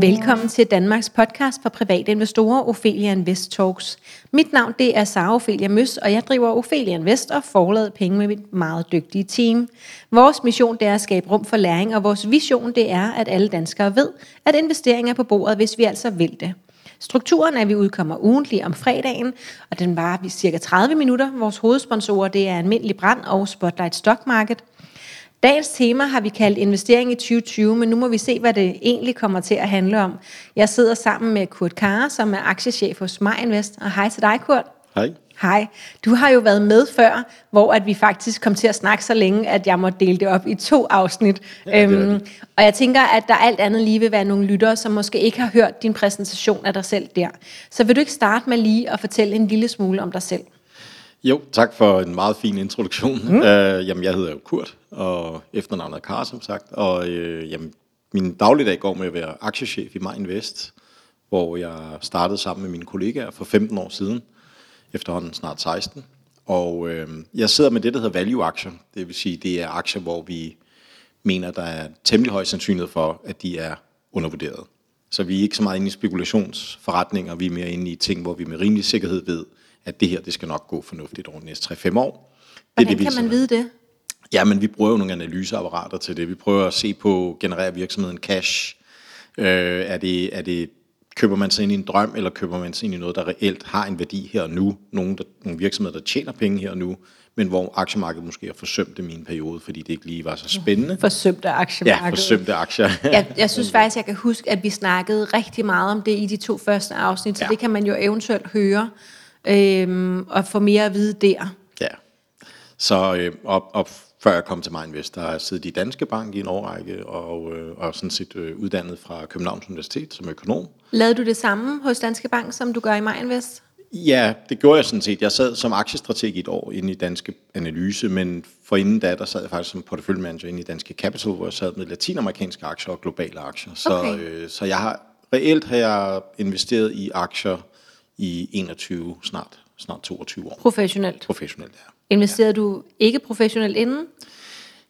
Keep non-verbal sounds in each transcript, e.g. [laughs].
Velkommen til Danmarks podcast for private investorer, Ophelia Invest Talks. Mit navn det er Sara Ophelia Møs, og jeg driver Ophelia Invest og forlader penge med mit meget dygtige team. Vores mission det er at skabe rum for læring, og vores vision det er, at alle danskere ved, at investering er på bordet, hvis vi altså vil det. Strukturen er, at vi udkommer ugentlig om fredagen, og den varer vi cirka 30 minutter. Vores hovedsponsorer det er Almindelig Brand og Spotlight Stock Market. Dagens tema har vi kaldt investering i 2020, men nu må vi se, hvad det egentlig kommer til at handle om. Jeg sidder sammen med Kurt Kare, som er aktiechef hos Invest. Og hej til dig, Kurt. Hej. Hej. Du har jo været med før, hvor at vi faktisk kom til at snakke så længe, at jeg måtte dele det op i to afsnit. Ja, øhm, og jeg tænker, at der alt andet lige vil være nogle lyttere, som måske ikke har hørt din præsentation af dig selv der. Så vil du ikke starte med lige at fortælle en lille smule om dig selv? Jo, tak for en meget fin introduktion. Mm. Uh, jamen, jeg hedder jo Kurt, og efternavnet er Kar, som sagt. Og uh, jamen, min dagligdag går med at være aktiechef i Invest, hvor jeg startede sammen med mine kollegaer for 15 år siden, efterhånden snart 16. Og uh, jeg sidder med det, der hedder value-aktier. Det vil sige, det er aktier, hvor vi mener, der er temmelig høj sandsynlighed for, at de er undervurderet. Så vi er ikke så meget inde i spekulationsforretninger, vi er mere inde i ting, hvor vi med rimelig sikkerhed ved, at det her det skal nok gå fornuftigt over de næste 3-5 år. Hvordan det, det, kan man vide det? Ja, men vi bruger jo nogle analyseapparater til det. Vi prøver at se på, generere virksomheden cash? Øh, er, det, er det, køber man sig ind i en drøm, eller køber man sig ind i noget, der reelt har en værdi her og nu? Nogle, der, nogle virksomheder, der tjener penge her og nu, men hvor aktiemarkedet måske har forsømt i en periode, fordi det ikke lige var så spændende. Forsømte aktiemarkedet. Ja, forsømte aktier. [laughs] jeg, jeg synes faktisk, jeg kan huske, at vi snakkede rigtig meget om det i de to første afsnit, så ja. det kan man jo eventuelt høre øhm, og få mere at vide der. Ja, så øh, op, op før jeg kom til Mindvest, der har jeg siddet i Danske Bank i en årrække, og, øh, og sådan set øh, uddannet fra Københavns Universitet som økonom. Lavede du det samme hos Danske Bank, som du gør i Mindvest? Ja, det gjorde jeg sådan set. Jeg sad som aktiestrateg i et år inde i Danske Analyse, men for inden da, der sad jeg faktisk som porteføljemanager inde i Danske Capital, hvor jeg sad med latinamerikanske aktier og globale aktier. Så, okay. øh, så jeg har reelt har jeg investeret i aktier i 21, snart, snart 22 år. Professionelt? Professionelt, ja. Investerede ja. du ikke professionelt inden?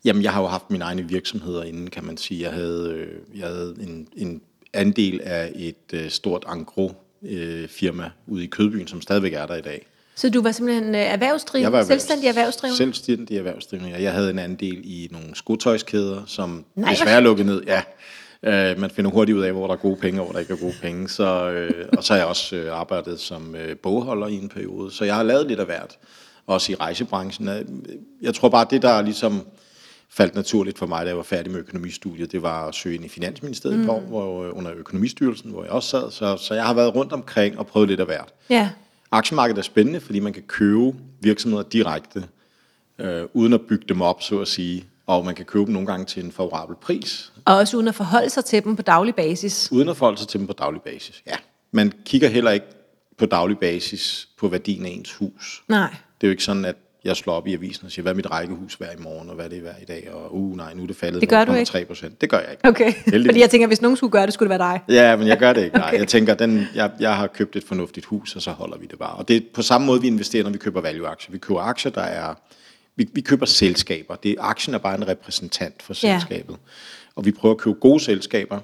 Jamen, jeg har jo haft mine egne virksomheder inden, kan man sige. Jeg havde, øh, jeg havde en, en andel af et øh, stort angro øh, firma ude i Kødbyen, som stadigvæk er der i dag. Så du var simpelthen erhvervsdrivende, jeg var erhvervs, selvstændig erhvervsdrivende? Selvstændig erhvervsdrivende, Jeg havde en andel i nogle skotøjskæder, som Nej, desværre lukkede ned. Ja, Øh, man finder hurtigt ud af, hvor der er gode penge, og hvor der ikke er gode penge. Så, øh, og så har jeg også øh, arbejdet som øh, bogholder i en periode. Så jeg har lavet lidt af hvert, også i rejsebranchen. Øh, jeg tror bare, det der ligesom faldt naturligt for mig, da jeg var færdig med økonomistudiet, det var at søge ind i Finansministeriet mm. år, hvor, øh, under Økonomistyrelsen, hvor jeg også sad. Så, så jeg har været rundt omkring og prøvet lidt af hvert. Ja. Aktiemarkedet er spændende, fordi man kan købe virksomheder direkte, øh, uden at bygge dem op, så at sige og man kan købe dem nogle gange til en favorabel pris. Og også uden at forholde sig til dem på daglig basis. Uden at forholde sig til dem på daglig basis, ja. Man kigger heller ikke på daglig basis på værdien af ens hus. Nej. Det er jo ikke sådan, at jeg slår op i avisen og siger, hvad er mit rækkehus værd i morgen, og hvad er det værd i dag, og uh, nej, nu er det faldet det gør du ikke. 3%. Det gør jeg ikke. Okay, Heldigvis. fordi jeg tænker, hvis nogen skulle gøre det, skulle det være dig. Ja, men jeg gør det ikke. Nej. okay. Jeg tænker, den, jeg, jeg har købt et fornuftigt hus, og så holder vi det bare. Og det er på samme måde, vi investerer, når vi køber value-aktier. Vi køber aktier, der er vi, vi køber selskaber. Det, aktien er bare en repræsentant for selskabet. Ja. Og vi prøver at købe gode selskaber,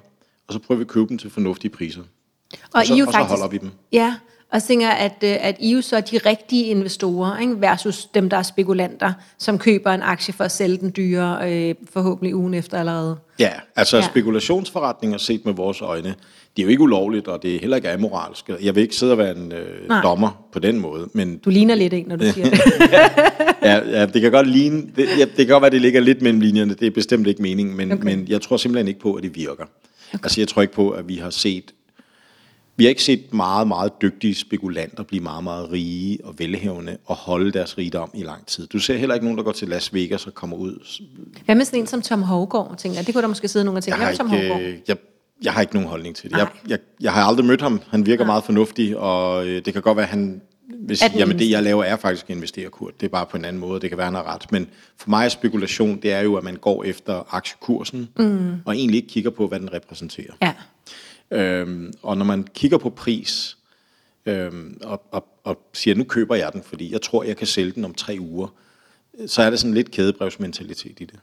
og så prøver vi at købe dem til fornuftige priser. Og, og, så, I jo og faktisk, så holder vi dem. Ja, og tænker, at, øh, at I jo så er de rigtige investorer, ikke? versus dem, der er spekulanter, som køber en aktie for at sælge den dyre, øh, forhåbentlig ugen efter allerede. Ja, altså ja. spekulationsforretninger set med vores øjne, det er jo ikke ulovligt, og det er heller ikke amoralsk. Jeg vil ikke sidde og være en øh, dommer på den måde. Men du ligner lidt en, når du [laughs] siger det. ja, ja, det kan godt ligne. Det, ja, det kan godt være, det ligger lidt mellem linjerne. Det er bestemt ikke meningen, men, okay. men jeg tror simpelthen ikke på, at det virker. Okay. Altså, jeg tror ikke på, at vi har set vi har ikke set meget, meget dygtige spekulanter blive meget, meget rige og velhævende og holde deres rigdom i lang tid. Du ser heller ikke nogen, der går til Las Vegas og kommer ud. Hvad med sådan en som Tom Hovgaard, tænker jeg? Det kunne der måske sidde nogen og tænke. Jeg har, Tom ikke, Hovgaard? jeg, jeg har ikke nogen holdning til det. Jeg, jeg, jeg har aldrig mødt ham. Han virker Nej. meget fornuftig, og øh, det kan godt være, at han hvis, at jamen det jeg laver er faktisk investerekurt. Det er bare på en anden måde. Det kan være, han har ret. Men for mig er spekulation, det er jo, at man går efter aktiekursen, mm. og egentlig ikke kigger på, hvad den repræsenterer. Ja. Øhm, og når man kigger på pris, øhm, og, og, og siger, nu køber jeg den, fordi jeg tror, jeg kan sælge den om tre uger, så er det sådan lidt kædebrevsmentalitet i det.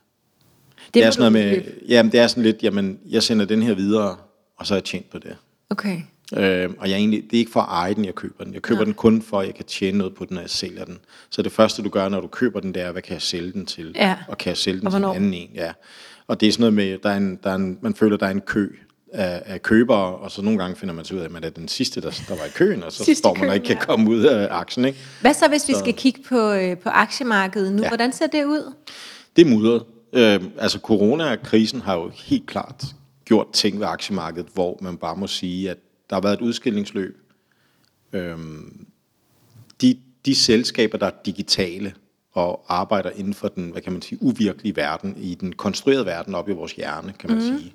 Det, det er sådan noget med, jamen det er sådan lidt, jamen jeg sender den her videre, og så har jeg tjent på det. Okay. Øh, og jeg er egentlig, det er ikke for at eje den, jeg køber den. Jeg køber Nej. den kun for, at jeg kan tjene noget på den, når jeg sælger den. Så det første, du gør, når du køber den, det er, hvad kan jeg sælge den til? Ja. Og kan jeg sælge den Og til en anden en? Ja. Og det er sådan noget med, der er en, der er en, man føler, der er en kø af, af købere, og så nogle gange finder man så ud af, at man er den sidste, der, der var i køen, og så Sidste står man og køen, ikke kan ja. komme ud af aktien. Ikke? Hvad så, hvis vi skal kigge på, øh, på aktiemarkedet nu? Ja. Hvordan ser det ud? Det er mudret. Øh, altså corona-krisen har jo helt klart gjort ting ved aktiemarkedet, hvor man bare må sige, at der har været et udskillingsløb. Øhm, de, de selskaber, der er digitale og arbejder inden for den, hvad kan man sige, uvirkelige verden, i den konstruerede verden op i vores hjerne, kan man mm. sige.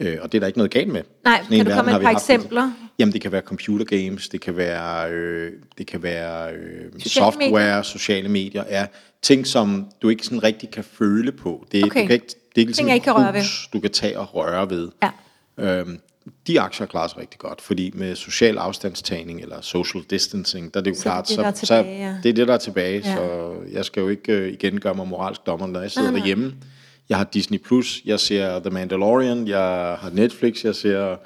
Øh, og det er der ikke noget galt med. Nej, Sådan kan du komme med et par haft eksempler? Jamen, det kan være computer games, det kan være, øh, det kan være øh, Sociale software, medier? sociale medier, ja. Ting, som du ikke sådan rigtig kan føle på. Det, Okay. du kan ikke, det er ikke Ting, sådan et ikke kan røre ved. du kan tage og røre ved. Ja. Øhm, de aktier klarer sig rigtig godt, fordi med social afstandstagning eller social distancing, der er det jo Så klart, det så, tilbage, ja. så det er det, der er tilbage, Ja. ja. så jeg skal jo ikke øh, igen gøre mig moralsk dommer, når jeg sidder Nej, nej. Jeg har Disney+, Plus, jeg ser The Mandalorian, jeg har Netflix, jeg ser,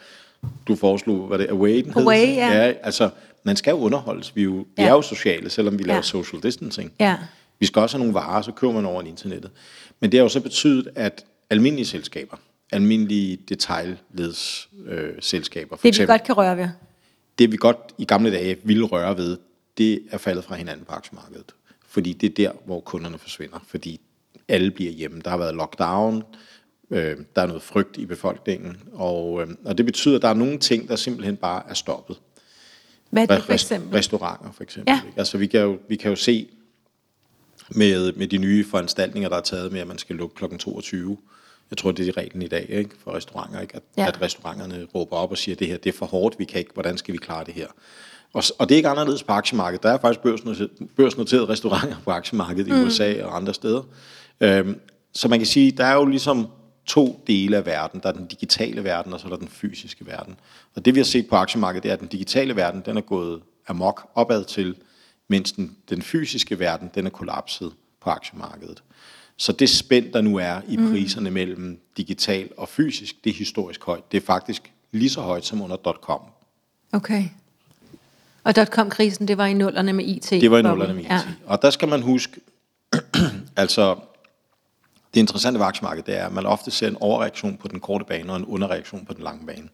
du foreslog, hvad det er, Away, den hed? Away, ja. ja. altså, man skal jo underholdes, vi er jo, vi Ja. er jo sociale, selvom vi laver Ja. social distancing. Ja. Vi skal også have nogle varer, så køber man over internettet. Men det har jo så betydet, at almindelige selskaber, almindelige detaljledsselskaber, øh, Det vi eksempel, godt kan røre ved. det vi godt i gamle dage ville røre ved, det er faldet fra hinanden på aktiemarkedet. Fordi det er der, hvor kunderne forsvinder. Fordi alle bliver hjemme. Der har været lockdown, øh, der er noget frygt i befolkningen, og, øh, og det betyder, at der er nogle ting, der simpelthen bare er stoppet. Hvad er det for eksempel? Restauranter for eksempel. Ja. ikke? Altså vi kan, jo, vi kan jo se med, med de nye foranstaltninger, der er taget med, at man skal lukke kl. 22. Jeg tror, det er reglen i dag ikke? for restauranter, ikke? At, Ja. at restauranterne råber op og siger, det her det er for hårdt, vi kan ikke, hvordan skal vi klare det her? Og, og det er ikke anderledes på aktiemarkedet. Der er faktisk børsnoteret, børsnoterede restauranter på aktiemarkedet mm. i USA og andre steder. Øhm, så man kan sige, der er jo ligesom to dele af verden. Der er den digitale verden, og så er der den fysiske verden. Og det vi har set på aktiemarkedet, det er, at den digitale verden, den er gået amok opad til, mens den, den fysiske verden, den er kollapset på aktiemarkedet. Så det spænd, der nu er i priserne mellem digital og fysisk, det er historisk højt. Det er faktisk lige så højt som under .com. Okay. Og dotcom-krisen, det var i nullerne med IT. Det var i nullerne med IT. Ja. Og der skal man huske, [clears throat] altså det interessante ved aktiemarkedet, det er, at man ofte ser en overreaktion på den korte bane og en underreaktion på den lange bane.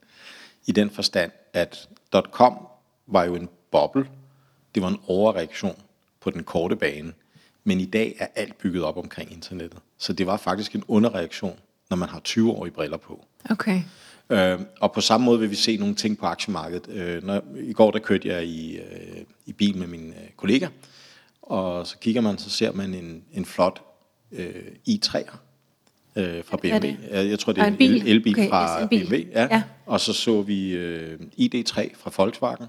I den forstand, at .com var jo en boble. Det var en overreaktion på den korte bane. Men i dag er alt bygget op omkring internettet. Så det var faktisk en underreaktion, når man har 20 år i briller på. Okay. Øh, og på samme måde vil vi se nogle ting på aktiemarkedet. Øh, når, I går der kørte jeg i, øh, i bil med min øh, kollega, og så kigger man, så ser man en, en flot øh, i3'er øh, fra BMW. det? Jeg, tror, det er en, en bil? el, elbil Okay, fra yes, bil. BMW. Ja. Ja. Og så så vi øh, ID3 fra Volkswagen,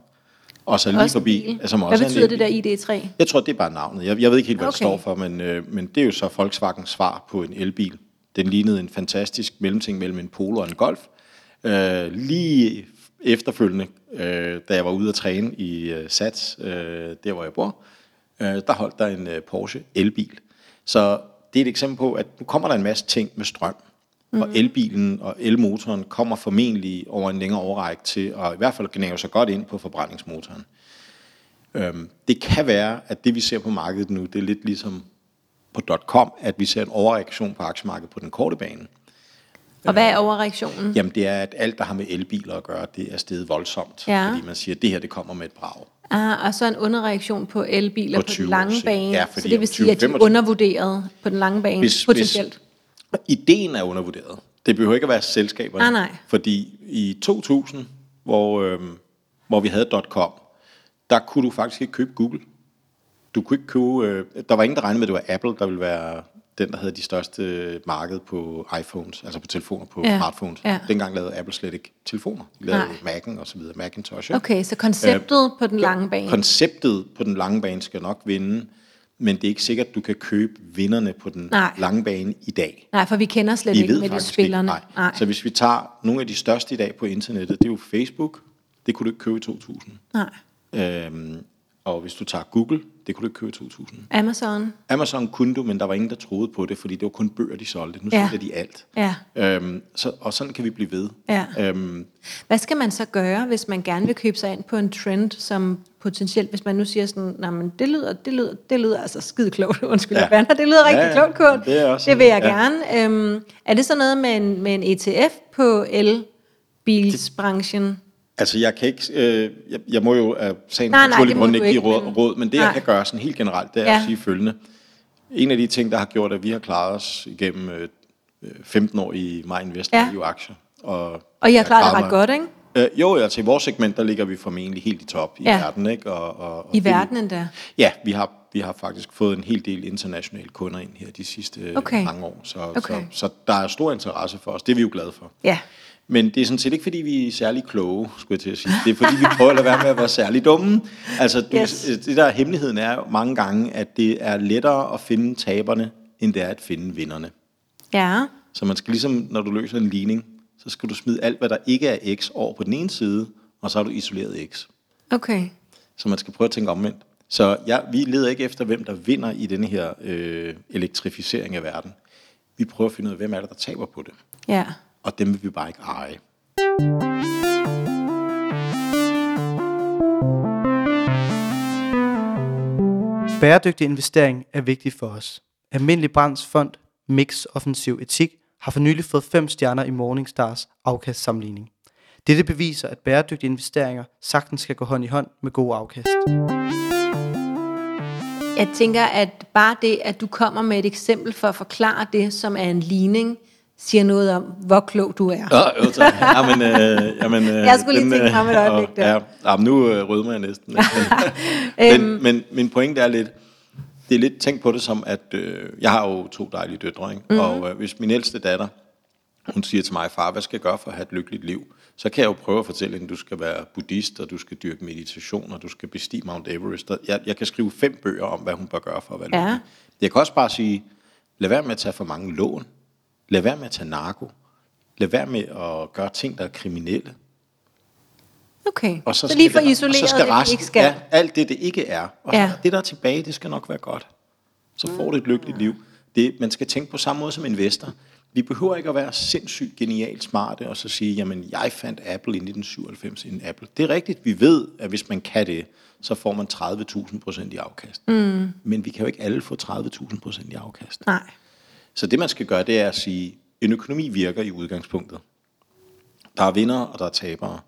og så lige Også forbi, bil. Hvad også en betyder det der ID3? Jeg tror, det er bare navnet. Jeg, jeg ved ikke helt, hvad okay. det står for, men, øh, men det er jo så Volkswagens svar på en elbil. Den lignede en fantastisk mellemting mellem en Polo og en Golf. Øh, lige efterfølgende, øh, da jeg var ude at træne i øh, Sats, øh, der hvor jeg bor, øh, der holdt der en øh, Porsche elbil. Så det er et eksempel på, at nu kommer der en masse ting med strøm. Mm. Og elbilen og elmotoren kommer formentlig over en længere overrække til at i hvert fald gnave sig godt ind på forbrændingsmotoren. Øhm, det kan være, at det vi ser på markedet nu, det er lidt ligesom på .com, at vi ser en overreaktion på aktiemarkedet på den korte bane. Og hvad er overreaktionen? Jamen det er, at alt, der har med elbiler at gøre, det er steget voldsomt. Ja. Fordi man siger, at det her det kommer med et brag. Ah, og så en underreaktion på elbiler På på, på 20 den lange bane. Ja, så det vil sige, at de er 20-25 undervurderet på den lange bane, Hvis- potentielt. Hvis ideen er undervurderet. Det behøver ikke at være selskaberne. Nej, nej. Fordi i 2000, hvor, øhm, hvor vi havde .com, der kunne du faktisk ikke købe Google. Du kunne ikke købe, øh, der var ingen, der regnede med, at det var Apple, der ville være den, der havde de største marked på iPhones, altså på telefoner, på Ja, smartphones. ja. Dengang lavede Apple slet ikke telefoner. De lavede Nej. Mac'en og så videre, Macintosh. ikke? Okay, så konceptet på den lange bane. Konceptet på den lange bane skal nok vinde, men det er ikke sikkert, at du kan købe vinderne på den Nej. lange bane i dag. Nej, for vi kender slet Vi ikke med de spillerne. ikke. Nej. Så hvis vi tager nogle af de største i dag på internettet, det er jo Facebook. Det kunne du ikke købe i 2000. Nej. Øhm, Og hvis du tager Google, det kunne du ikke købe i 2000. Amazon. Amazon kunne du, men der var ingen, der troede på det, fordi det var kun bøger, de solgte. Nu Ja. sælger de alt. Ja. Øhm, så, og sådan kan vi blive ved. Ja. Øhm, Hvad skal man så gøre, hvis man gerne vil købe sig ind på en trend, som potentielt, hvis man nu siger sådan, nej, men det lyder, det lyder, det lyder altså skide klogt, [laughs] undskyld, Ja. Banner, det lyder rigtig Ja, ja. klogt, Kurt. Det er også det vil jeg ja. gerne. Øhm, er det så noget med en, med en ETF på elbilsbranchen? Altså, jeg kan ikke... Øh, jeg, jeg må jo af sagen Nej, naturlig grund ikke give råd, men- råd, men det, Nej. jeg kan gøre sådan helt generelt, det er Ja. at sige følgende. En af de ting, der har gjort, at vi har klaret os igennem øh, øh, 15 år i MyInvest, Ja. er jo aktier. Og, Og I har klaret det ret godt, ikke? Øh, jo, altså i vores segment, der ligger vi formentlig helt i top i Ja. verden, ikke? Og, og, og I det- verden endda. Ja, vi har, vi har faktisk fået en hel del internationale kunder ind her de sidste øh, Okay. mange år. Så, Okay. så, så der er stor interesse for os. Det er vi jo glade for. Ja. Men det er sådan set ikke, fordi vi er særlig kloge, skulle jeg til at sige. Det er, fordi vi prøver at lade være med at være særlig dumme. Altså, du, Yes. det der er hemmeligheden er mange gange, at det er lettere at finde taberne, end det er at finde vinderne. Ja. Så man skal ligesom, når du løser en ligning, så skal du smide alt, hvad der ikke er x over på den ene side, og så har du isoleret x. Okay. Så man skal prøve at tænke omvendt. Så ja, vi leder ikke efter, hvem der vinder i denne her øh, elektrificering af verden. Vi prøver at finde ud af, hvem er det, der taber på det. Ja. Og dem vil vi bare ikke eje. Bæredygtig investering er vigtig for os. Almindelig Brands Fond Mix Offensiv Etik har for nylig fået 5 stjerner i Morningstars afkastsammenligning. Dette beviser, at bæredygtige investeringer sagtens skal gå hånd i hånd med god afkast. Jeg tænker, at bare det, at du kommer med et eksempel for at forklare det, som er en ligning, siger noget om, hvor klog du er. Ja, jo, tak. Jamen, øh, jamen, øh, Jeg skulle lige tænke øh, ham et øjeblik og- der. Ja, jamen, nu øh, rødmer jeg næsten. [laughs] Øhm. men, men min pointe er lidt, det er lidt tænkt på det som, at øh, jeg har jo to dejlige døtre, ikke? Mhm. Mm. og øh, hvis min ældste datter, hun siger til mig, far, hvad skal jeg gøre for at have et lykkeligt liv? Så kan jeg jo prøve at fortælle hende, du skal være buddhist, og du skal dyrke meditation, og du skal bestige Mount Everest. Jeg, jeg kan skrive fem bøger om, hvad hun bør gøre for at være Ja. lykkelig. Jeg kan også bare sige, lad være med at tage for mange lån. Lad være med at tage narko. Lad være med at gøre ting, der er kriminelle. Okay. Og så, så lige for det- isoleret, og så skal det, resten, ikke skal. Ja, alt det, det ikke er. Og Ja. det, der er tilbage, det skal nok være godt. Så får du et lykkeligt liv. Det, man skal tænke på samme måde som investor. Vi behøver ikke at være sindssygt genialt smarte og så sige, jamen jeg fandt Apple i den 97 inden Apple. Det er rigtigt, vi ved, at hvis man kan det, så får man 30.000 procent i afkast. Mm. Men vi kan jo ikke alle få 30.000 procent i afkast. Nej. Så det man skal gøre, det er at sige, en økonomi virker i udgangspunktet. Der er vinder, og der er tabere.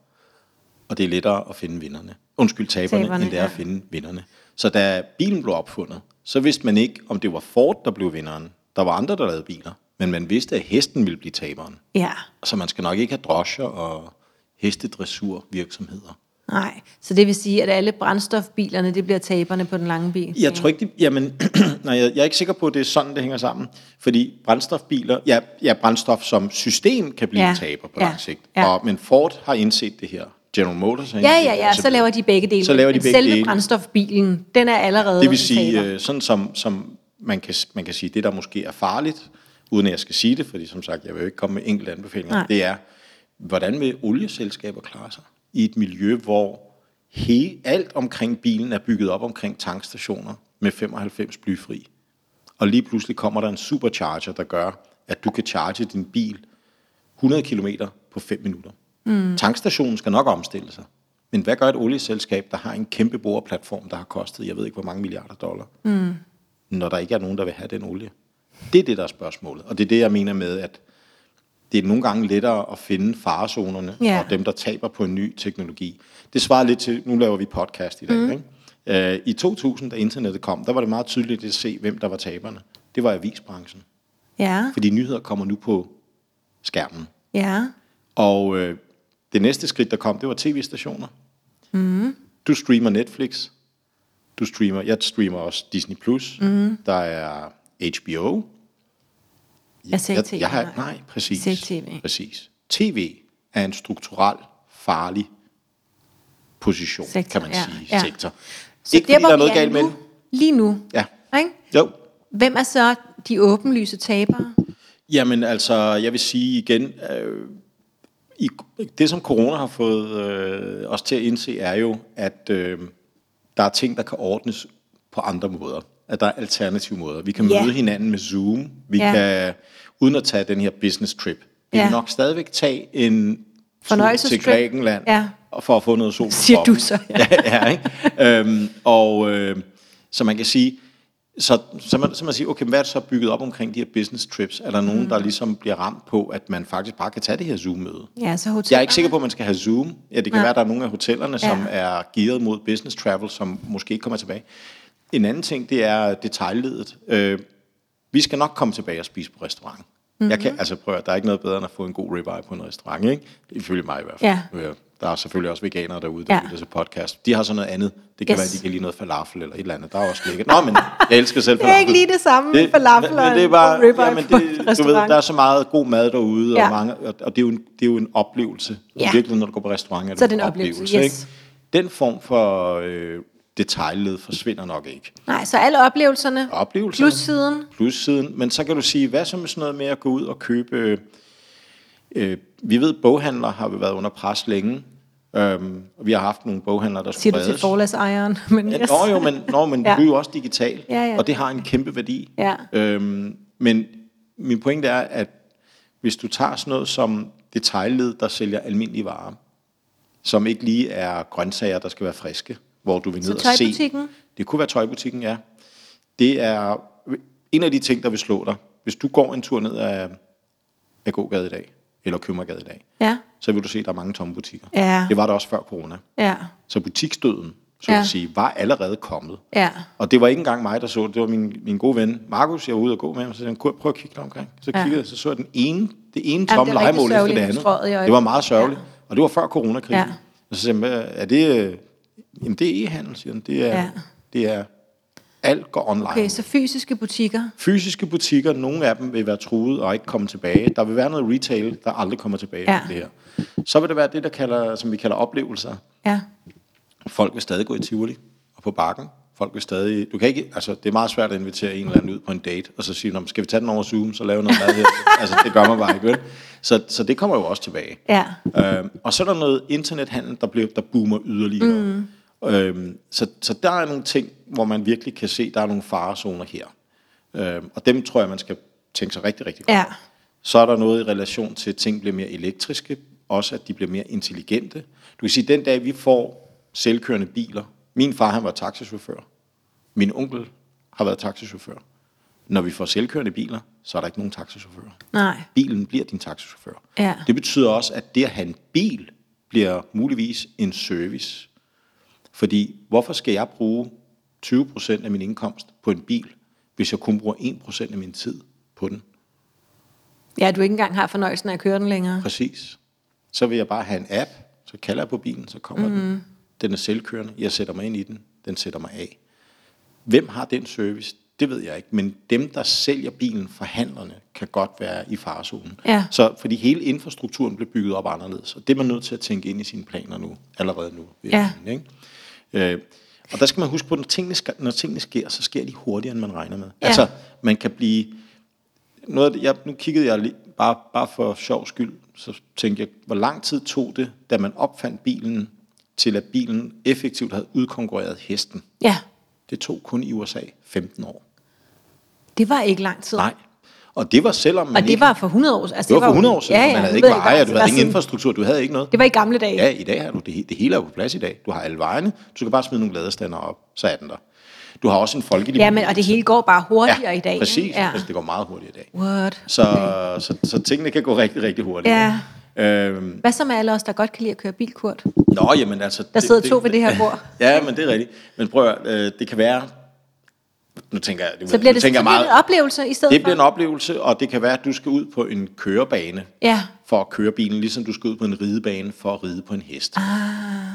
Og det er lettere at finde vinderne. Undskyld, taberne, Taberne, end det er ja. at finde vinderne. Så da bilen blev opfundet, så vidste man ikke, om det var Ford, der blev vinderen. Der var andre, der lavede biler. Men man vidste, at hesten ville blive taberen. Ja. Så man skal nok ikke have drosjer og hestedressur virksomheder. Nej. Så det vil sige, at alle brændstofbilerne, det bliver taberne på den lange bil. Jeg tror ikke, det, jamen, [clears throat] nej, jeg, jeg er ikke sikker på, at det er sådan, det hænger sammen. Fordi brændstofbiler, ja, ja brændstof som system kan blive Ja, taber på ja, lang sigt. ja. Og, men Ford har indset det her. General Motors har Ja, ja, ja, så laver de begge dele. Så laver de Men begge selve dele. brændstofbilen, den er allerede Det vil sige, taber. øh, sådan som, som man, kan, man kan sige, det der måske er farligt, uden at jeg skal sige det, fordi som sagt, jeg vil jo ikke komme med enkelte anbefalinger, Nej. det er, hvordan vil olieselskaber klare sig i et miljø, hvor he, alt omkring bilen er bygget op omkring tankstationer med 95 blyfri. Og lige pludselig kommer der en supercharger, der gør, at du kan charge din bil 100 km på 5 minutter. Mm. Tankstationen skal nok omstille sig. Men hvad gør et olieselskab, der har en kæmpe boreplatform, der har kostet, jeg ved ikke hvor mange milliarder dollar, mm. når der ikke er nogen, der vil have den olie? Det er det, der er spørgsmålet. Og det er det, jeg mener med, at det er nogle gange lettere at finde farezonerne Ja. og dem, der taber på en ny teknologi. Det svarer lidt til, nu laver vi podcast i dag, mm. ikke? Øh, I 2000, da internettet kom, der var det meget tydeligt at se, hvem der var taberne. Det var avisbranchen. Ja, Fordi nyheder kommer nu på skærmen. ja. Og øh, det næste skridt, der kom, det var tv-stationer. Mm. Du streamer Netflix. Du streamer, jeg streamer også Disney+. Plus. Mm. Der er HBO. Jeg sagde TV, Jeg, jeg har, nej. præcis. Jeg sagde TV. Præcis. TV er en strukturel farlig position, Sektor, kan man ja, sige. ja. Sektor. Så ikke fordi der er noget galt med. Lige nu, Ja. ikke? Jo, Hvem er så de åbenlyse tabere? Jamen altså, jeg vil sige igen, øh, i, det som corona har fået øh, os til at indse, er jo, at øh, der der er ting, der kan ordnes på andre måder. At der er alternative måder. Vi kan møde hinanden med Zoom. Vi Ja. kan, uden at tage den her business trip, vi Ja. kan nok stadigvæk tage en tur til. Grækenland Ja. og for at få noget sol på Siger du så, [laughs] ja. ja, ikke? øhm, og øh, så man kan sige, så, så, man, så man siger, okay, hvad er det så bygget op omkring de her business trips? Er der nogen, Mm. der ligesom bliver ramt på, at man faktisk bare kan tage det her Zoom-møde? Ja, så hotel. Jeg er ikke sikker på, at man skal have Zoom. Ja, det kan Nej. være, at der er nogle af hotellerne, som Ja. er gearet mod business travel, som måske ikke kommer tilbage. En anden ting, det er detaljledet. Øh, vi skal nok komme tilbage og spise på restaurant. Mm-hmm. Jeg Mhm. kan, altså prøv at, der er ikke noget bedre end at få en god ribeye på en restaurant, ikke? Ifølge mig i hvert fald. Ja. Øh, Der er selvfølgelig også veganere derude, der Ja. lytter til podcast. De har så noget andet. Det kan Yes. være, de kan lide noget falafel eller et eller andet. Der er også lækkert. Nå, men jeg elsker selv [laughs] Det er falafel. ikke lige det samme med falafel men, og det er bare, god ribeye ja, men på det, du ved, der er så meget god mad derude, Ja. og, mange, og, og det, er jo en, det er jo en oplevelse. Ja. I virkeligheden, når du går på restaurant, er det, Så er det en en oplevelse, oplevelse. yes. ikke? Den form for øh, detaljled forsvinder nok ikke. Nej, så alle oplevelserne. Oplevelserne. Plus siden. Plussiden. Men så kan du sige, hvad så med sådan noget med at gå ud og købe... Øh, vi ved, at boghandlere har været under pres længe. Øhm, og vi har haft nogle boghandlere, der Siger skulle du til reddes. forlagsejeren. [laughs] Men yes. Nå jo, men, nå, men [laughs] ja. du er jo også digital, Ja, ja. og det har en kæmpe værdi. Ja. Øhm, men min pointe er, at hvis du tager sådan noget som detaljled, der sælger almindelige varer, som ikke lige er grøntsager, der skal være friske, hvor du vil Så ned og se. Det kunne være tøjbutikken, ja. Det er en af de ting, der vil slå dig. Hvis du går en tur ned af, af Gågade i dag, eller Købmagergade i dag, Ja, så vil du se, at der er mange tomme butikker. Ja. Det var der også før corona. ja, Så butiksdøden, så Ja. ja. at sige, var allerede kommet. ja. Og det var ikke engang mig, der så det. Det var min, min gode ven, Markus, jeg var ude og gå med ham. Så sagde han, "Kur, prøv at kigge omkring. Så Ja. kiggede jeg, så så jeg den ene, det ene tomme legemål efter det andet. Det var meget sørgeligt. Og det var før coronakrisen. Ja. Og så sagde "Hvad er det, øh, jamen det er e-handel, siger han. Det er, Ja. det er, alt går online. Okay, så fysiske butikker. Fysiske butikker, nogle af dem vil være truet og ikke komme tilbage. Der vil være noget retail, der aldrig kommer tilbage Ja. det her. Så vil det være det, der kalder, som vi kalder oplevelser. Ja, Folk vil stadig gå i Tivoli og på bakken. Folk vil stadig... Du kan ikke... Altså, det er meget svært at invitere en eller anden ud på en date, og så sige, "Nå, men skal vi tage den over Zoom, så lave noget mad her? [laughs] altså, det gør man bare ikke, vel? Så, så det kommer jo også tilbage. ja, Øhm, og så er der noget internethandel, der, bliver, der boomer yderligere. Mm. Øhm, så, så der er nogle ting, hvor man virkelig kan se, der er nogle farezoner her. Øhm, og dem tror jeg, man skal tænke sig rigtig, rigtig godt. ja. Så er der noget i relation til, at ting bliver mere elektriske, også at de bliver mere intelligente. Du kan sige, den dag vi får selvkørende biler, min far han var taxichauffør, min onkel har været taxichauffør. Når vi får selvkørende biler, så er der ikke nogen taxichauffører. Nej. Bilen bliver din taxichauffør. Ja. Det betyder også, at det at have en bil bliver muligvis en service. Fordi hvorfor skal jeg bruge 20% af min indkomst på en bil, hvis jeg kun bruger 1% af min tid på den? Ja, du ikke engang har fornøjelsen af at køre den længere. Præcis. Så vil jeg bare have en app, så kalder jeg på bilen, så kommer mm. den. Den er selvkørende, jeg sætter mig ind i den, den sætter mig af. Hvem har den service? Det ved jeg ikke, men dem, der sælger bilen, forhandlerne, kan godt være i farezonen. Ja. Så fordi hele infrastrukturen bliver bygget op anderledes, og det er man nødt til at tænke ind i sine planer nu, allerede nu. Ja. Ikke? Øh, og der skal man huske på, at når tingene, skal, når tingene sker, så sker de hurtigere, end man regner med. Ja. Altså, man kan blive noget af det, jeg, nu kiggede jeg lige, bare, bare for sjov skyld, så tænkte jeg, hvor lang tid tog det, da man opfandt bilen, til at bilen effektivt havde udkonkurreret hesten. Ja, Det tog kun i USA 15 år. Det var ikke lang tid. Nej. Og det var selvom man Og det ikke, var for 100 år altså, det var for jo- 100 år siden, Ja, ja, man havde ikke veje, du det havde ingen infrastruktur, du havde ikke noget. Det var i gamle dage. Ja, i dag har du det, det hele er på plads i dag. Du har alle vejene, du skal bare smide nogle ladestander op, så er den der. Du har også en folkelig Ja, men, og det hele går bare hurtigere ja, i dag. præcis. ikke? Ja. Altså, det går meget hurtigt i dag. What? Så, okay. så, så tingene kan gå rigtig, rigtig hurtigt. Ja. Øhm, Hvad så med alle os, der godt kan lide at køre bil, Kurt? nå, jamen altså... Der sidder to ved det her bord. [laughs] ja, men det er rigtigt. Men prøv at, øh, det kan være... Nu tænker jeg, Så bliver det, så tænker jeg bliver det en oplevelse i stedet Det bliver en for? oplevelse, og det kan være, at du skal ud på en kørebane Ja. for at køre bilen, ligesom du skal ud på en ridebane for at ride på en hest. Ah.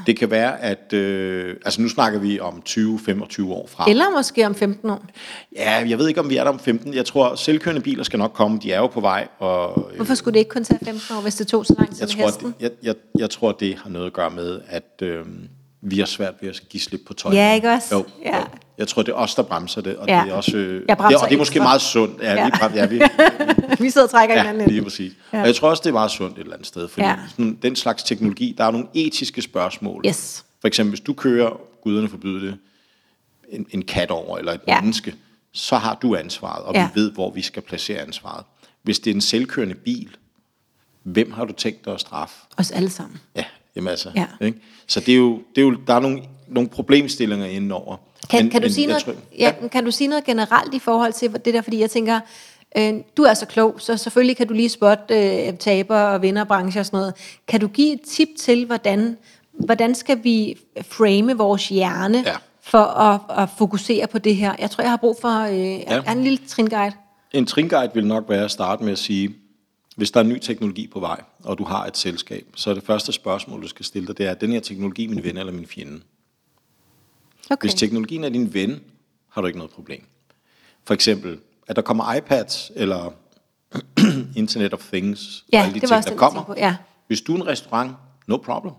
Det kan være, at... Øh, altså nu snakker vi om 20-25 år fra. Eller måske om 15 år. Ja, jeg ved ikke, om vi er der om 15. Jeg tror, selvkørende biler skal nok komme. De er jo på vej. Og, øh, Hvorfor skulle det ikke kun tage 15 år, hvis det tog så lang tid jeg, med tror, hesten? det, jeg, jeg, jeg tror, det har noget at gøre med, at øh, vi har svært ved at give slip på tøjet. Ja, ikke også? Jo, Ja. jo. Jeg tror, det er os, der bremser det. Og Ja. det er også, øh, Jeg det, og det er måske meget sundt. Ja, Ja. Vi, brem- ja, vi, Vi sidder og trækker ja hinanden lige præcis. Ja. Og jeg tror også, det er meget sundt et eller andet sted. Fordi Ja. sådan, den slags teknologi, der er nogle etiske spørgsmål. Yes. For eksempel, hvis du kører, guderne forbyde det, en, en kat over, eller et Ja. menneske, så har du ansvaret, og ja. vi ved, hvor vi skal placere ansvaret. Hvis det er en selvkørende bil, hvem har du tænkt dig at straffe? Os alle sammen. Ja, jamen altså. Ja. Ikke? Så det er jo, det er jo, der er nogle, nogle problemstillinger indenover. Kan, Men- kan, du men sige noget, tror- ja, kan du sige noget generelt i forhold til det der, fordi jeg tænker, øh, du er så klog, så selvfølgelig kan du lige spotte øh, taber og vinderbranche og sådan noget. Kan du give et tip til, hvordan, hvordan skal vi frame vores hjerne Ja. for at, at fokusere på det her? Jeg tror, jeg har brug for øh, ja. en lille tringuide. En tringuide vil nok være at starte med at sige, hvis der er ny teknologi på vej, og du har et selskab, så er det første spørgsmål, du skal stille dig, det er, er den her teknologi min ven eller min fjende? Okay. Hvis teknologien er din ven, har du ikke noget problem. For eksempel, at der kommer iPads eller [clears throat] Internet of Things, Ja, og alle de det ting, der det, kommer. på, ja. Hvis du er en restaurant, no problem.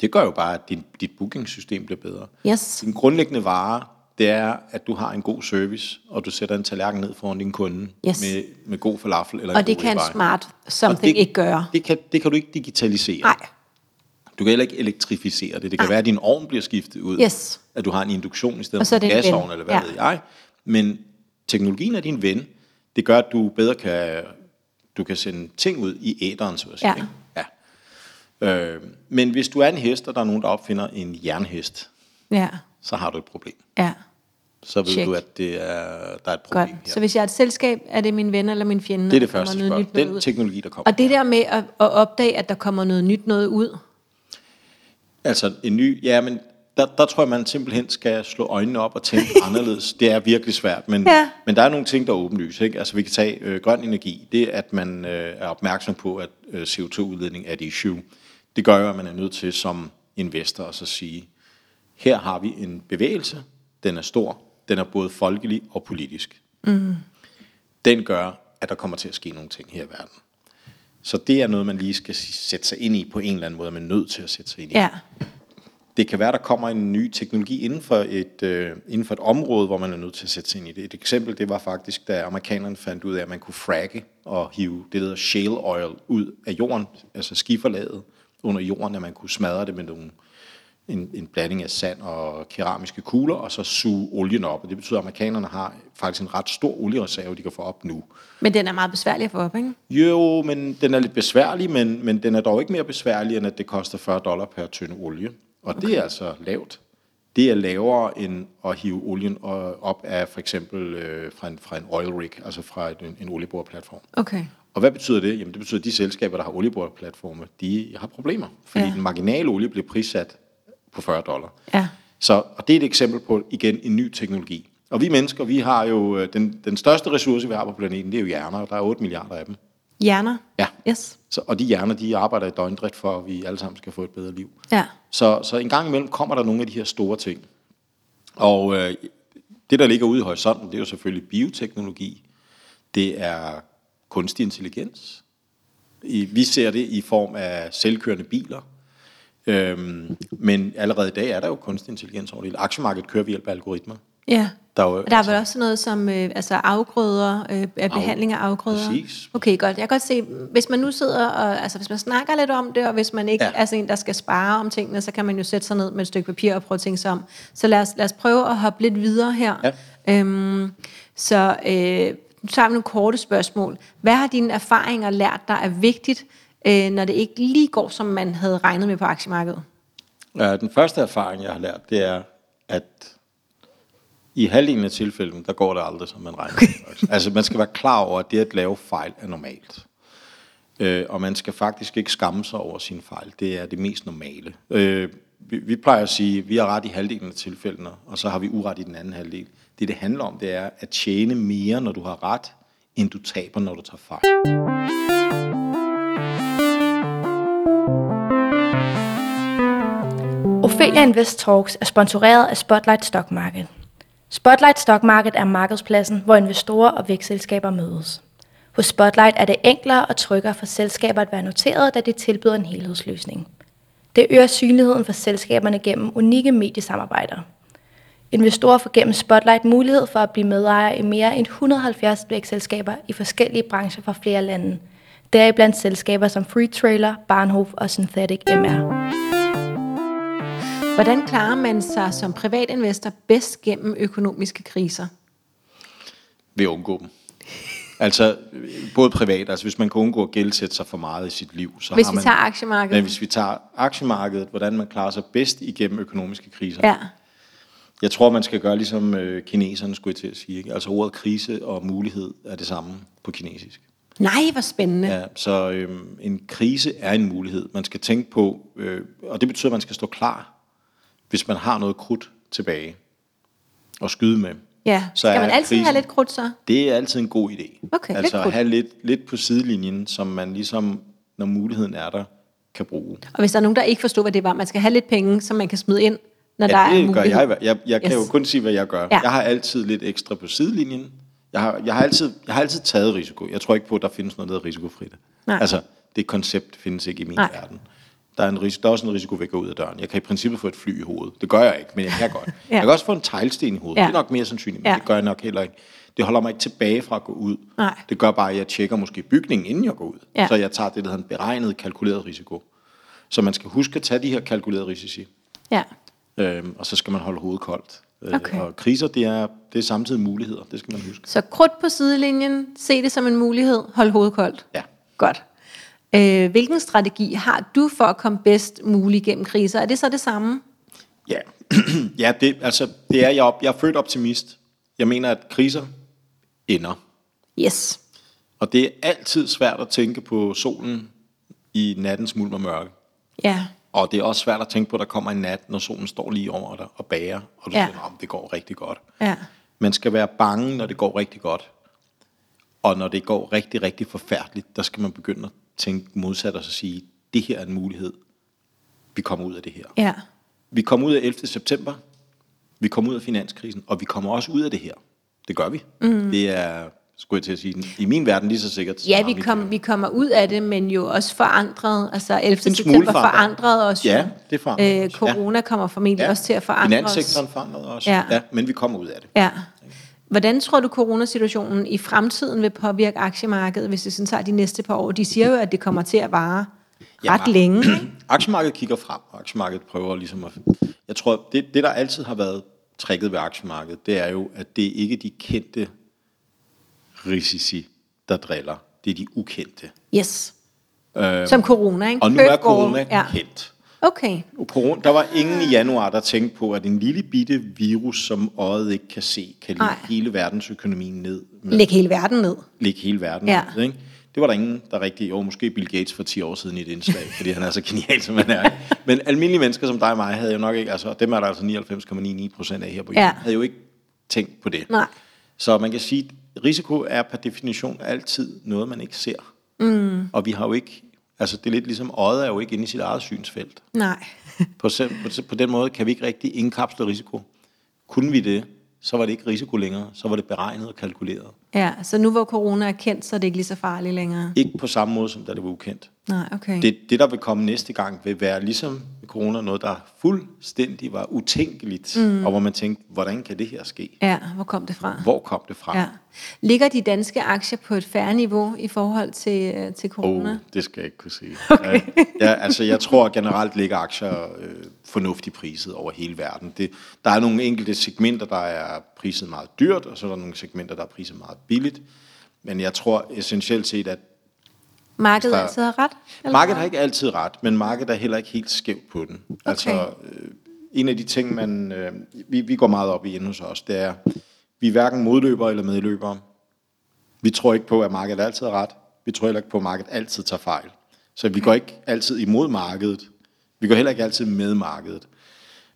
Det gør jo bare, at din, dit bookingsystem bliver bedre. Yes. Din grundlæggende vare, det er, at du har en god service, og du sætter en tallerken ned foran din kunde Yes. med, med god falafel eller Og en det god kan en smart Og something ikke gøre. Det kan, det kan du ikke digitalisere. Nej. Du kan heller ikke elektrificere det. Det kan Nej. være, at din ovn bliver skiftet ud. Yes. At du har en induktion i stedet for en gasovn, eller hvad Ja. ved jeg. Men teknologien er din ven. Det gør, at du bedre kan, du kan sende ting ud i æderen, så at sige. Ja. Ikke? Ja. Øh, men hvis du er en hest, og der er nogen, der opfinder en jernhest, Ja, så har du et problem. ja. Så ved Check. du, at det er, der er et problem Godt. her. Så hvis jeg er et selskab, er det min ven eller min fjende? det er det første spørgsmål. Den ud? teknologi, der kommer. Og det der med at, at opdage, at der kommer noget nyt noget ud. Altså en ny, ja, men der, der tror jeg, man simpelthen skal slå øjnene op og tænke [laughs] anderledes. Det er virkelig svært, men, Ja. men der er nogle ting, der er åbenlyse. Ikke? Altså vi kan tage øh, grøn energi. Det, at man øh, er opmærksom på, at øh, CO2-udledning er et issue, det gør jo, at man er nødt til som investor at så sige, her har vi en bevægelse, den er stor, den er både folkelig og politisk. Mm. Den gør, at der kommer til at ske nogle ting her i verden. Så det er noget, man lige skal sætte sig ind i på en eller anden måde, man er nødt til at sætte sig ind i. Ja. Det kan være, der kommer en ny teknologi inden for et, øh, inden for et område, hvor man er nødt til at sætte sig ind i det. Et eksempel, det var faktisk, da amerikanerne fandt ud af, at man kunne fragge og hive det, der hedder shale oil ud af jorden, altså skiferlaget under jorden, at man kunne smadre det med nogle, en, en blanding af sand og keramiske kugler, og så suge olien op. Og det betyder, at amerikanerne har faktisk en ret stor oliereserve, de kan få op nu. Men den er meget besværlig at få op, ikke? Jo, men den er lidt besværlig, men, men den er dog ikke mere besværlig, end at det koster 40 dollar per tynde olie. Og okay. det er altså lavt. Det er lavere end at hive olien op af for eksempel øh, fra, en, fra en oil rig, altså fra en, en olieboreplatform. Okay. Og hvad betyder det? Jamen det betyder, at de selskaber, der har olieboreplatforme, de har problemer. Fordi ja. den marginale olie bliver prissat på 40 dollar. Ja. Så, og det er et eksempel på, igen, en ny teknologi. Og vi mennesker, vi har jo, øh, den, den største ressource, vi har på planeten, det er jo hjerner, og der er 8 milliarder af dem. Hjerner? Ja. Yes. Så, og de hjerner, de arbejder i døgndrift for, at vi alle sammen skal få et bedre liv. Ja. Så, så en gang imellem kommer der nogle af de her store ting. Og øh, det, der ligger ude i horisonten, det er jo selvfølgelig bioteknologi. Det er kunstig intelligens. I, vi ser det i form af selvkørende biler. Øhm, men allerede i dag er der jo kunstig intelligens over det hele. Aktiemarkedet kører ved hjælp af algoritmer. Ja. Der er jo, der er vel også noget som øh, altså afgrøder, øh, af behandling af afgrøder. præcis. Okay, godt. Jeg kan godt se, hvis man nu sidder og, altså hvis man snakker lidt om det, og hvis man ikke. Ja. er sådan en, der skal spare om tingene, så kan man jo sætte sig ned med et stykke papir og prøve at tænke sig om. Så lad os, lad os prøve at hoppe lidt videre her. Ja. Øhm, så øh, nu tager vi nogle korte spørgsmål. Hvad har dine erfaringer lært dig er vigtigt, øh, når det ikke lige går, som man havde regnet med på aktiemarkedet? Ja, den første erfaring, jeg har lært, det er, at i halvdelen af tilfældene, der går det aldrig, som man regner med. [laughs] Altså, man skal være klar over, at det at lave fejl er normalt. Øh, og man skal faktisk ikke skamme sig over sine fejl. Det er det mest normale. Øh, vi, vi plejer at sige, at vi har ret i halvdelen af tilfældene, og så har vi uret i den anden halvdel. Det, det handler om, det er at tjene mere, når du har ret, end du taber, når du tager fejl. Ophelia Invest Talks er sponsoreret af Spotlight Stock Market. Spotlight Stock Market er markedspladsen, hvor investorer og vækstselskaber mødes. Hos Spotlight er det enklere og tryggere for selskaber at være noteret, da de tilbyder en helhedsløsning. Det øger synligheden for selskaberne gennem unikke mediesamarbejder. Investorer får gennem Spotlight mulighed for at blive medejer i mere end 170 vækstselskaber i forskellige brancher fra flere lande. Deriblandt selskaber som Free Trailer, Barnhof og Synthetic MR. Hvordan klarer man sig som privatinvestor bedst gennem økonomiske kriser? Ved at undgå dem. Altså, både privat, altså hvis man kan undgå at gældsætte sig for meget i sit liv, så Hvis har vi man... tager aktiemarkedet. Men hvis vi tager aktiemarkedet, hvordan man klarer sig bedst igennem økonomiske kriser. Ja. Jeg tror, man skal gøre ligesom øh, kineserne, skulle jeg til at sige. Ikke? Altså ordet krise og mulighed er det samme på kinesisk. Nej, hvor spændende. Ja, så øh, en krise er en mulighed. Man skal tænke på, øh, og det betyder, at man skal stå klar, hvis man har noget krudt tilbage og skyde med. Ja, Så skal er man altid have krisen- lidt krudt så? Det er altid en god idé. Okay, lidt altså at krudt. have lidt, lidt på sidelinjen, som man ligesom, når muligheden er der, kan bruge. Og hvis der er nogen, der ikke forstår, hvad det var, man skal have lidt penge, som man kan smide ind, når der er Ja, en det gør mulighed. jeg. i hver- Jeg, jeg kan Yes. jo kun sige, hvad jeg gør. Ja. Jeg har altid lidt ekstra på sidelinjen. Jeg har, jeg, har altid, jeg har altid taget risiko. Jeg tror ikke på, at der findes noget, der er risikofrit. Nej. Altså, det koncept findes ikke i min Nej. verden. Der er, en ris- der er også en risiko ved at gå ud af døren. Jeg kan i princippet få et fly i hovedet. Det gør jeg ikke, men jeg kan godt. [laughs] ja. Jeg kan også få en teglsten i hovedet. Ja. Det er nok mere sandsynligt, men Ja. det gør jeg nok heller ikke. Det holder mig ikke tilbage fra at gå ud. Nej. Det gør bare, at jeg tjekker måske bygningen, inden jeg går ud. Ja. Så jeg tager det, der hedder en beregnet, kalkuleret risiko. Så man skal huske at tage de her kalkulerede risici. Ja. Øhm, og så skal man holde hovedet koldt. Øh, Okay. Og kriser, det er, det er samtidig muligheder, det skal man huske. Så krudt på sidelinjen, se det som en mulighed, hold hovedet koldt. Ja. Godt. Øh, hvilken strategi har du for at komme bedst muligt gennem kriser? Er det så det samme? Ja, [clears throat] ja det, altså, det er jeg, jeg er født optimist. Jeg mener, at kriser ender. Yes. Og det er altid svært at tænke på solen i nattens mulm og mørke. Ja. Og det er også svært at tænke på, at der kommer en nat, når solen står lige over dig og bager, og du Ja. siger, at det går rigtig godt. Ja. Man skal være bange, når det går rigtig godt. Og når det går rigtig, rigtig forfærdeligt, der skal man begynde at tænke modsat og så sige, det her er en mulighed. Vi kommer ud af det her. Ja. Vi kommer ud af 11. september, vi kommer ud af finanskrisen, og vi kommer også ud af det her. Det gør vi. Mm. Det er, skulle jeg til at sige, i min verden lige så sikkert. Ja, vi, kom, vi kommer ud af det, men jo også forandret. Altså 11. En smule september forandret. os. Ja, det forandrede øh, os, ja. Corona kommer formentlig Ja. også til at forandre Finanssektoren os. forandrede også. Ja. Ja. men vi kommer ud af det. Ja. Hvordan tror du, coronasituationen i fremtiden vil påvirke aktiemarkedet, hvis vi sådan tager de næste par år? De siger jo, at det kommer til at vare Ja, ret længe. [clears throat] Aktiemarkedet kigger frem, og aktiemarkedet prøver ligesom at... Jeg tror, det, det der altid har været tricket ved aktiemarkedet, det er jo, at det ikke er de kendte risici, der driller. Det er de ukendte. Yes. Øhm, Som corona, ikke? og nu er corona Ja. ja. kendt. Okay. Corona, der var ingen i januar, der tænkte på, at en lille bitte virus, som øjet ikke kan se, kan lægge Nej. hele verdensøkonomien ned. Med, Læg hele verden ned. lægge hele verden Ja. ned. Ikke? Det var der ingen, der rigtig... Jo, måske Bill Gates for 10 år siden i et indslag, [laughs] fordi han er så genial, som han er. Men almindelige mennesker som dig og mig, havde jo nok ikke... Altså, dem er der altså 99,99 procent af her på jorden, Ja. havde jo ikke tænkt på det. Nej. Så man kan sige, at risiko er per definition altid noget, man ikke ser. Mm. Og vi har jo ikke... Altså, det er lidt ligesom, øjet er jo ikke inde i sit eget synsfelt. Nej. [laughs] På, på, på den måde kan vi ikke rigtig indkapsle risiko. Kunne vi det, så var det ikke risiko længere, så var det beregnet og kalkuleret. Ja, så nu hvor corona er kendt, så er det ikke lige så farligt længere. Ikke på samme måde, som da det var ukendt. Nej, okay. Det, det, der vil komme næste gang, vil være ligesom corona, noget, der fuldstændig var utænkeligt, mm. og hvor man tænkte, hvordan kan det her ske? Ja, hvor kom det fra? Hvor kom det fra? Ja. Ligger de danske aktier på et færre niveau i forhold til, øh, til corona? Oh, det skal jeg ikke kunne sige. [laughs] Okay. Ja, altså, jeg tror generelt ligger aktier øh, fornuftigt priset over hele verden. Det, der er nogle enkelte segmenter, der er priset meget dyrt, og så er der nogle segmenter, der er priset meget billigt. Men jeg tror essentielt set, at Markedet Der- altid har ret? eller markedet har ikke altid ret, men markedet er heller ikke helt skævt på den. Altså, øh, en af de ting, man, øh, vi, vi går meget op i inde hos os, det er, vi er hverken modløbere eller medløbere. Vi tror ikke på, at markedet altid har ret. Vi tror heller ikke på, at markedet altid tager fejl. Så vi går ikke altid imod markedet. Vi går heller ikke altid med markedet.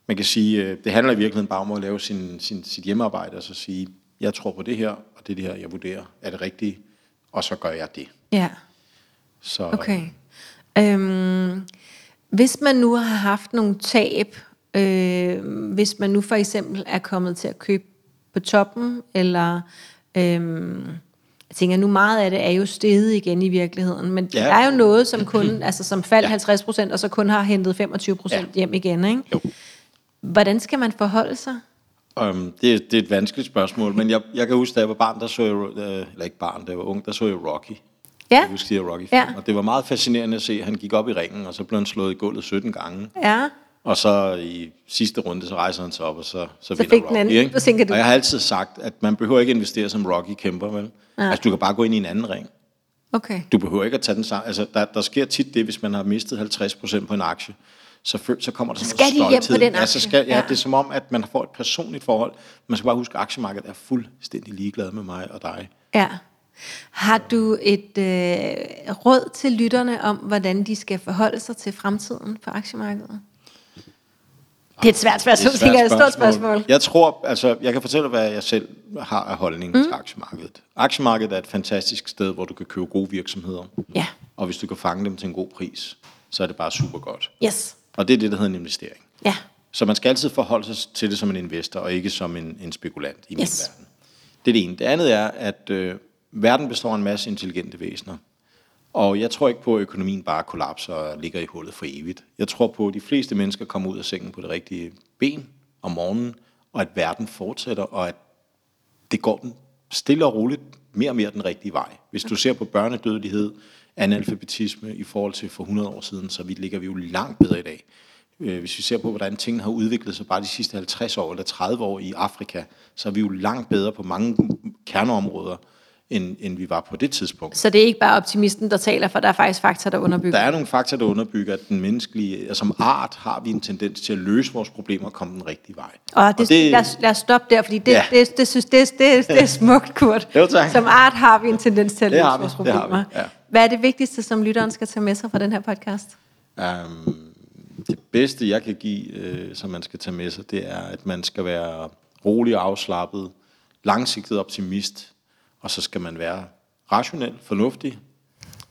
Man kan sige, øh, det handler i virkeligheden bare om at lave sin, sin, sit hjemmearbejde, og så sige, jeg tror på det her, og det er det her, jeg vurderer, er det rigtige, og så gør jeg det. Ja, Så, okay. Øhm, hvis man nu har haft nogle tab, øh, hvis man nu for eksempel er kommet til at købe på toppen, eller øhm, jeg tænker nu meget af det er jo steget igen i virkeligheden, men ja. Ja. der er jo noget, som kun, [clears throat] altså som faldt Ja. 50 procent, og så kun har hentet 25 procent Ja. hjem igen, ikke? Jo. Hvordan skal man forholde sig? Um, det, er- det er et vanskeligt spørgsmål, men jeg, jeg kan huske, da jeg var barn, der så jeg, øh, eller ikke barn, da jeg var ung, der så jeg Rocky. Ja, Jeg husker her rocky Ja. Og det var meget fascinerende at se, at han gik op i ringen, og så blev han slået i gulvet 17 gange. ja, Og så i sidste runde, så rejser han sig op, og så, så, Så vinder fik den Rocky. anden. Ikke? Så du- Og jeg har altid sagt, at man behøver ikke investere som Rocky kæmper, vel? Ja. Altså, du kan bare gå ind i en anden ring. Okay. Du behøver ikke at tage den sammen. Altså, der, der sker tit det, hvis man har mistet 50% på en aktie, så, så kommer der sådan Skal de noget hjem på stolthed. den Ja, så aktie? skal, ja, Ja. det er som om, at man får et personligt forhold. Man skal bare huske, at aktiemarkedet er fuldstændig ligeglad med mig og dig. Ja. Har du et øh, råd til lytterne om, hvordan de skal forholde sig til fremtiden på aktiemarkedet? Det er et svært spørgsmål, det er et stort spørgsmål. Jeg tror, altså, jeg kan fortælle, hvad jeg selv har af holdning mm. til aktiemarkedet. Aktiemarkedet er et fantastisk sted, hvor du kan købe gode virksomheder. Ja. Og hvis du kan fange dem til en god pris, så er det bare super godt. Yes. Og det er det, der hedder en investering. Ja. Så man skal altid forholde sig til det som en investor, og ikke som en, en spekulant i min Yes. verden. Det er det ene. Det andet er, at øh, verden består af en masse intelligente væsener. Og jeg tror ikke på, at økonomien bare kollapser og ligger i hullet for evigt. Jeg tror på, at de fleste mennesker kommer ud af sengen på det rigtige ben om morgenen, og at verden fortsætter, og at det går den stille og roligt mere og mere den rigtige vej. Hvis du ser på børnedødelighed, analfabetisme i forhold til for 100 år siden, så vi ligger vi jo langt bedre i dag. Øh, Hvis vi ser på, hvordan tingene har udviklet sig bare de sidste 50 år eller 30 år i Afrika, så er vi jo langt bedre på mange kerneområder, end, end vi var på det tidspunkt. Så det er ikke bare optimisten, der taler, for der er faktisk fakta, der underbygger. Der er nogle faktorer, der underbygger, at den menneskelige, altså som art har vi en tendens til at løse vores problemer og komme den rigtige vej. Og det, det, lad, os, lad os stoppe der, fordi det, ja. Det, det, synes, det, det, det er smukt, Kurt. Jo, tak. Som art har vi en tendens til at løse vi, vores det har problemer. vi, ja. Hvad er det vigtigste, som lytteren skal tage med sig fra den her podcast? Um, det bedste, jeg kan give, øh, som man skal tage med sig, det er, at man skal være rolig og afslappet, langsigtet optimist, og så skal man være rationel, fornuftig,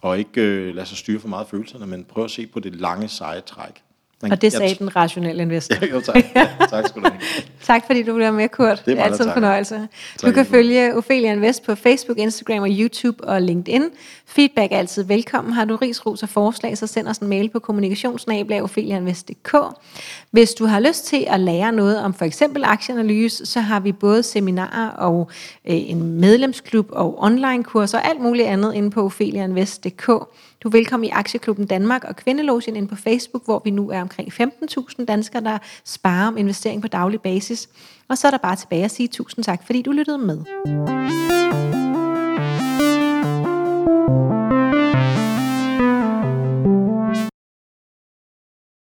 og ikke øh, lade sig styre for meget af følelserne, men prøve at se på det lange, seje træk. Man, Og det jeg sagde t- den rationelle investor. Ja, jo, tak. Ja, tak skal du have. [laughs] Tak fordi du blev med, Kurt. Det er, altid en fornøjelse. Du Tak kan lige måde. følge Ophelia Invest på Facebook, Instagram og YouTube og LinkedIn. Feedback er altid velkommen. Har du ris, ros og forslag, så send os en mail på kommunikationsnabel.opheliainvest.dk. Hvis du har lyst til at lære noget om for eksempel aktieanalyse, så har vi både seminarer og øh, en medlemsklub og online-kurser og alt muligt andet inde på opheliainvest.dk. Du er velkommen i Aktieklubben Danmark og Kvindelogien ind på Facebook, hvor vi nu er omkring 15.000 danskere, der sparer om investering på daglig basis. Og så er der bare tilbage at sige tusind tak, fordi du lyttede med.